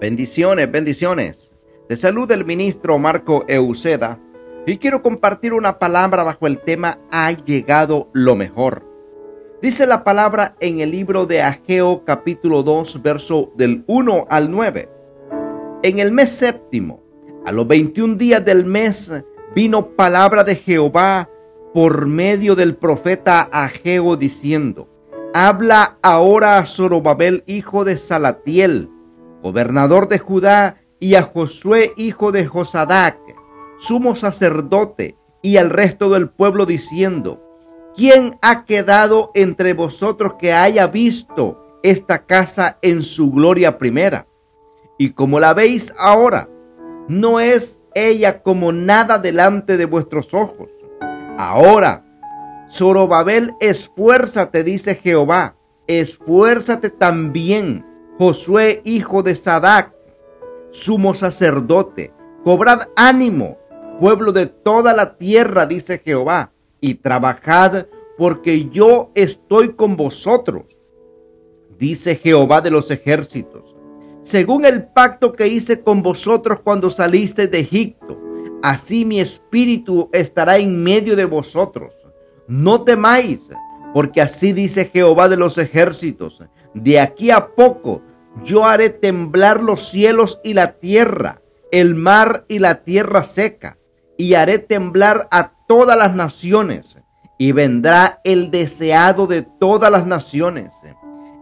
Bendiciones, bendiciones. Te saluda el ministro Marco Euceda y quiero compartir una palabra bajo el tema Ha llegado lo mejor. Dice la palabra en el libro de Ageo capítulo 2 verso del 1 al 9. En el mes séptimo, a los 21 días del mes, vino palabra de Jehová por medio del profeta Ageo diciendo, Habla ahora a Zorobabel, hijo de Salatiel, gobernador de Judá, y a Josué, hijo de Josadac, sumo sacerdote, y al resto del pueblo diciendo, ¿quién ha quedado entre vosotros que haya visto esta casa en su gloria primera? Y como la veis ahora, no es ella como nada delante de vuestros ojos. Ahora, Zorobabel, esfuérzate, dice Jehová, esfuérzate también Josué, hijo de Sadac, sumo sacerdote, cobrad ánimo, pueblo de toda la tierra, dice Jehová, y trabajad porque yo estoy con vosotros, dice Jehová de los ejércitos, según el pacto que hice con vosotros cuando saliste de Egipto, así mi espíritu estará en medio de vosotros. No temáis, porque así dice Jehová de los ejércitos, de aquí a poco yo haré temblar los cielos y la tierra, el mar y la tierra seca, y haré temblar a todas las naciones, y vendrá el deseado de todas las naciones,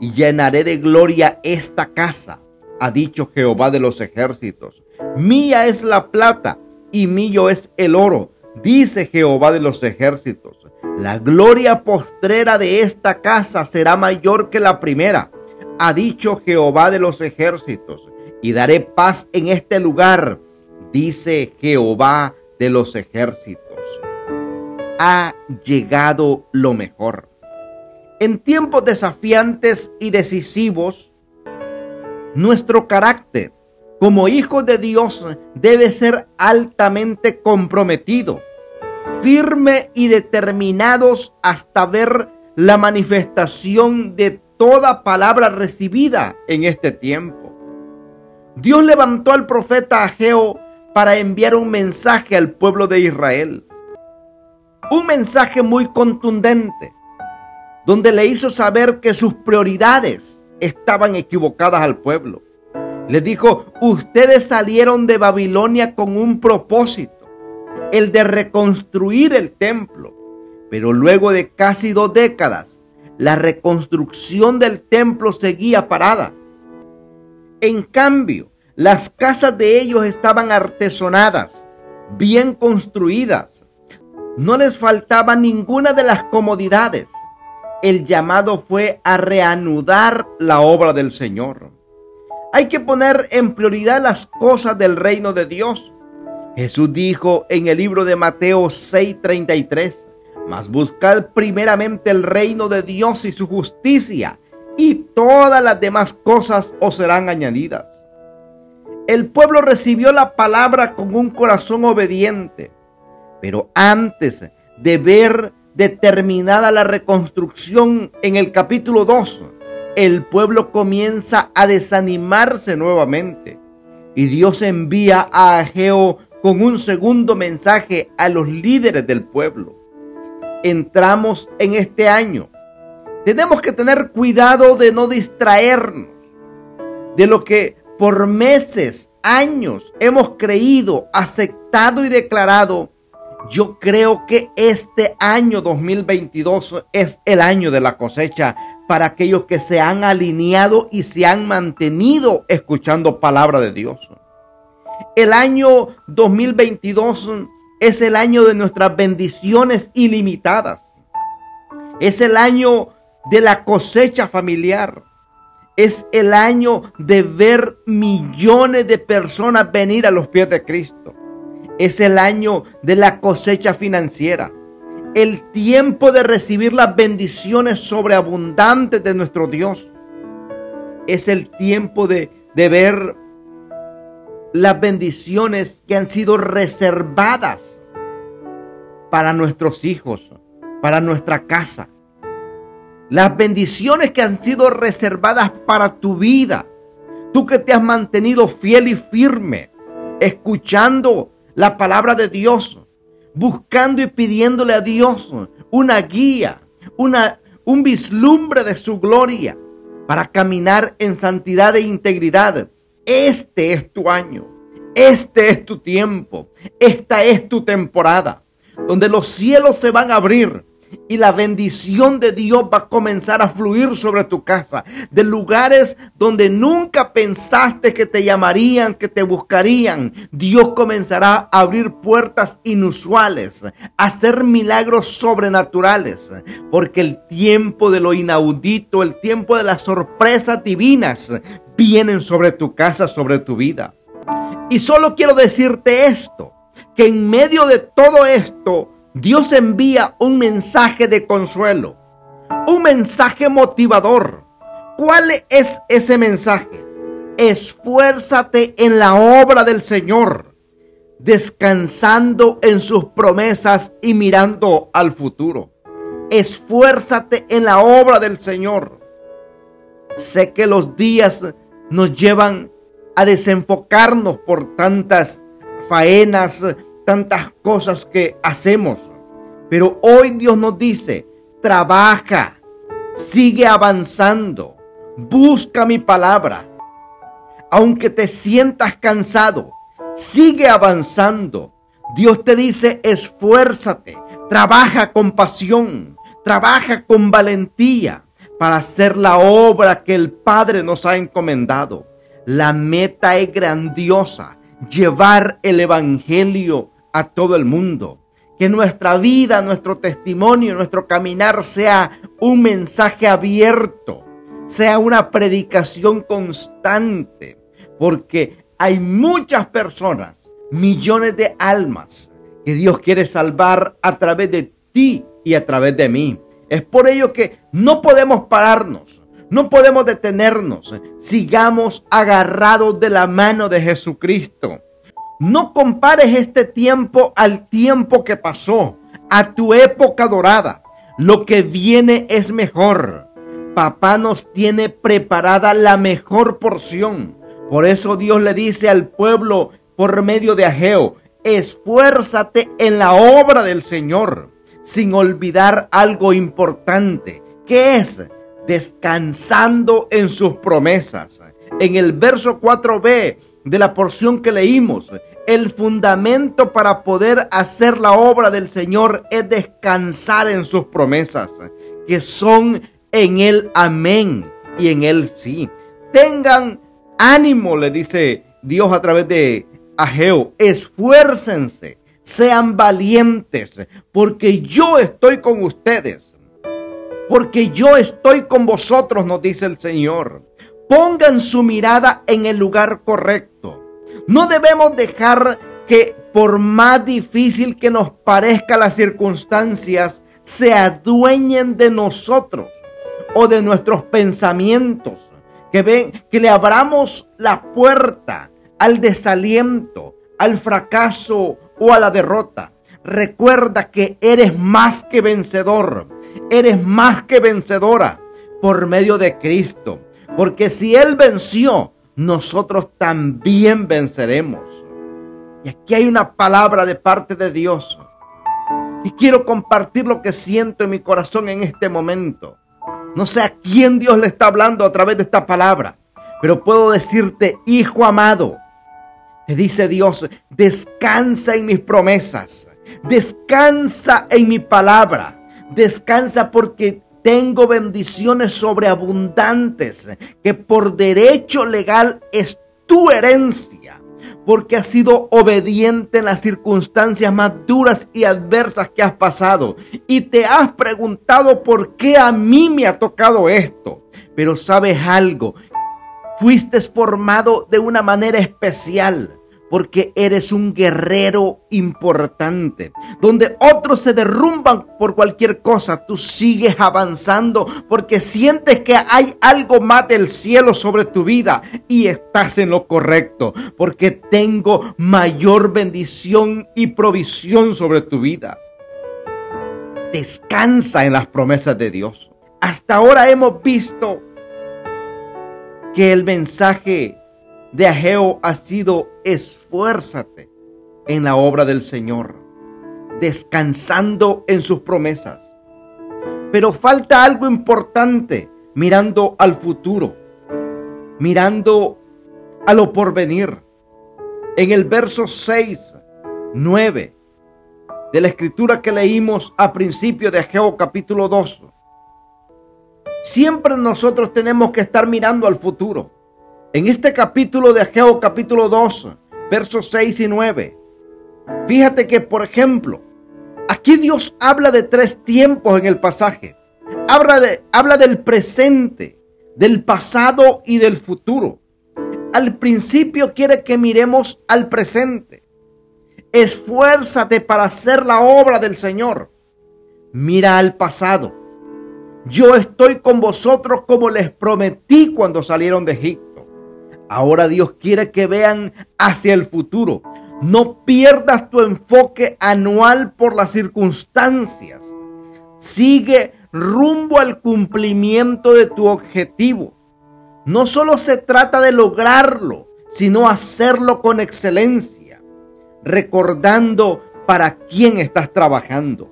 y llenaré de gloria esta casa, ha dicho Jehová de los ejércitos. Mía es la plata y mío es el oro, dice Jehová de los ejércitos. La gloria postrera de esta casa será mayor que la primera ha dicho Jehová de los ejércitos, y daré paz en este lugar, dice Jehová de los ejércitos. Ha llegado lo mejor. En tiempos desafiantes y decisivos, nuestro carácter como hijos de Dios debe ser altamente comprometido, firme y determinados hasta ver la manifestación de toda palabra recibida en este tiempo. Dios levantó al profeta Ageo para enviar un mensaje al pueblo de Israel. Un mensaje muy contundente, donde le hizo saber que sus prioridades estaban equivocadas al pueblo. Le dijo, ustedes salieron de Babilonia con un propósito, el de reconstruir el templo, pero luego de casi dos décadas la reconstrucción del templo seguía parada. En cambio, las casas de ellos estaban artesonadas, bien construidas. No les faltaba ninguna de las comodidades. El llamado fue a reanudar la obra del Señor. Hay que poner en prioridad las cosas del reino de Dios. Jesús dijo en el libro de Mateo 6:33, mas buscad primeramente el reino de Dios y su justicia, y todas las demás cosas os serán añadidas. El pueblo recibió la palabra con un corazón obediente, pero antes de ver determinada la reconstrucción en el capítulo 2, el pueblo comienza a desanimarse nuevamente. Y Dios envía a Ageo con un segundo mensaje a los líderes del pueblo entramos en este año. Tenemos que tener cuidado de no distraernos de lo que por meses, años hemos creído, aceptado y declarado. Yo creo que este año 2022 es el año de la cosecha para aquellos que se han alineado y se han mantenido escuchando palabra de Dios. El año 2022 es el año de nuestras bendiciones ilimitadas. Es el año de la cosecha familiar. Es el año de ver millones de personas venir a los pies de Cristo. Es el año de la cosecha financiera. El tiempo de recibir las bendiciones sobreabundantes de nuestro Dios. Es el tiempo de, de ver las bendiciones que han sido reservadas para nuestros hijos, para nuestra casa. Las bendiciones que han sido reservadas para tu vida. Tú que te has mantenido fiel y firme, escuchando la palabra de Dios, buscando y pidiéndole a Dios una guía, una, un vislumbre de su gloria para caminar en santidad e integridad. Este es tu año, este es tu tiempo, esta es tu temporada, donde los cielos se van a abrir y la bendición de Dios va a comenzar a fluir sobre tu casa. De lugares donde nunca pensaste que te llamarían, que te buscarían. Dios comenzará a abrir puertas inusuales, a hacer milagros sobrenaturales. Porque el tiempo de lo inaudito, el tiempo de las sorpresas divinas vienen sobre tu casa, sobre tu vida. Y solo quiero decirte esto, que en medio de todo esto, Dios envía un mensaje de consuelo, un mensaje motivador. ¿Cuál es ese mensaje? Esfuérzate en la obra del Señor, descansando en sus promesas y mirando al futuro. Esfuérzate en la obra del Señor. Sé que los días nos llevan a desenfocarnos por tantas faenas, tantas cosas que hacemos. Pero hoy Dios nos dice, trabaja, sigue avanzando, busca mi palabra. Aunque te sientas cansado, sigue avanzando. Dios te dice, esfuérzate, trabaja con pasión, trabaja con valentía para hacer la obra que el Padre nos ha encomendado. La meta es grandiosa, llevar el Evangelio a todo el mundo. Que nuestra vida, nuestro testimonio, nuestro caminar sea un mensaje abierto, sea una predicación constante, porque hay muchas personas, millones de almas que Dios quiere salvar a través de ti y a través de mí. Es por ello que no podemos pararnos, no podemos detenernos. Sigamos agarrados de la mano de Jesucristo. No compares este tiempo al tiempo que pasó, a tu época dorada. Lo que viene es mejor. Papá nos tiene preparada la mejor porción. Por eso Dios le dice al pueblo por medio de Ageo, esfuérzate en la obra del Señor, sin olvidar algo importante, que es descansando en sus promesas. En el verso 4b de la porción que leímos, el fundamento para poder hacer la obra del Señor es descansar en sus promesas, que son en Él amén y en Él sí. Tengan ánimo, le dice Dios a través de Ageo, esfuércense, sean valientes, porque yo estoy con ustedes. Porque yo estoy con vosotros, nos dice el Señor. Pongan su mirada en el lugar correcto. No debemos dejar que por más difícil que nos parezca las circunstancias, se adueñen de nosotros o de nuestros pensamientos. Que, ven, que le abramos la puerta al desaliento, al fracaso o a la derrota. Recuerda que eres más que vencedor, eres más que vencedora por medio de Cristo. Porque si Él venció, nosotros también venceremos. Y aquí hay una palabra de parte de Dios. Y quiero compartir lo que siento en mi corazón en este momento. No sé a quién Dios le está hablando a través de esta palabra, pero puedo decirte, hijo amado, dice Dios, descansa en mis promesas, descansa en mi palabra, descansa porque tengo bendiciones sobreabundantes que por derecho legal es tu herencia, porque has sido obediente en las circunstancias más duras y adversas que has pasado. Y te has preguntado por qué a mí me ha tocado esto. Pero sabes algo, fuiste formado de una manera especial porque eres un guerrero importante. Donde otros se derrumban por cualquier cosa, tú sigues avanzando porque sientes que hay algo más del cielo sobre tu vida y estás en lo correcto, porque tengo mayor bendición y provisión sobre tu vida. Descansa en las promesas de Dios. Hasta ahora hemos visto que el mensaje de Ageo ha sido esfuérzate en la obra del Señor, descansando en sus promesas. Pero falta algo importante mirando al futuro, mirando a lo porvenir. En el verso 6, 9 de la escritura que leímos a principio de Ageo capítulo 2, siempre nosotros tenemos que estar mirando al futuro. En este capítulo de Ageo capítulo 2, versos 6 y 9, fíjate que, por ejemplo, aquí Dios habla de tres tiempos en el pasaje. Habla, de, habla del presente, del pasado y del futuro. Al principio quiere que miremos al presente. Esfuérzate para hacer la obra del Señor. Mira al pasado. Yo estoy con vosotros como les prometí cuando salieron de Egipto. Ahora Dios quiere que vean hacia el futuro. No pierdas tu enfoque anual por las circunstancias. Sigue rumbo al cumplimiento de tu objetivo. No solo se trata de lograrlo, sino hacerlo con excelencia, recordando para quién estás trabajando.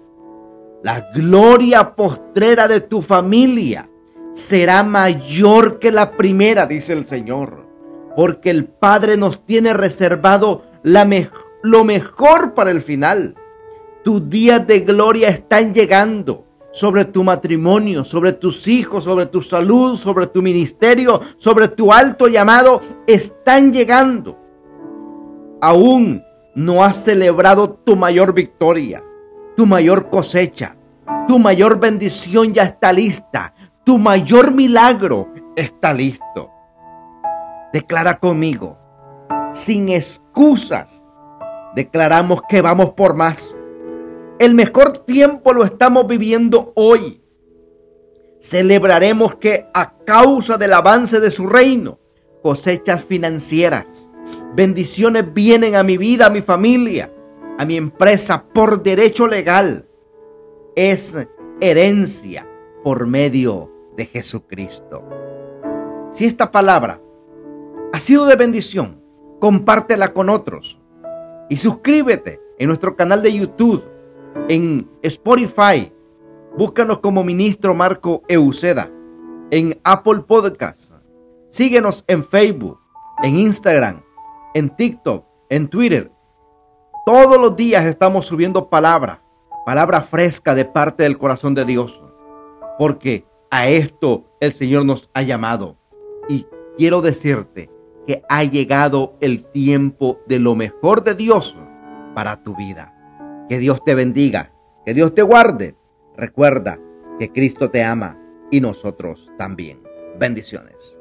La gloria postrera de tu familia será mayor que la primera, dice el Señor porque el Padre nos tiene reservado lo mejor para el final. Tus días de gloria están llegando sobre tu matrimonio, sobre tus hijos, sobre tu salud, sobre tu ministerio, sobre tu alto llamado, están llegando. Aún no has celebrado tu mayor victoria, tu mayor cosecha, tu mayor bendición ya está lista, tu mayor milagro está listo. Declara conmigo, sin excusas, declaramos que vamos por más. El mejor tiempo lo estamos viviendo hoy. Celebraremos que a causa del avance de su reino, cosechas financieras, bendiciones vienen a mi vida, a mi familia, a mi empresa por derecho legal. Es herencia por medio de Jesucristo. Si esta palabra ha sido de bendición, compártela con otros. Y suscríbete en nuestro canal de YouTube, en Spotify. Búscanos como ministro Marco Euceda, en Apple Podcasts. Síguenos en Facebook, en Instagram, en TikTok, en Twitter. Todos los días estamos subiendo palabra, palabra fresca de parte del corazón de Dios. Porque a esto el Señor nos ha llamado. Y quiero decirte, que ha llegado el tiempo de lo mejor de Dios para tu vida. Que Dios te bendiga, que Dios te guarde. Recuerda que Cristo te ama y nosotros también. Bendiciones.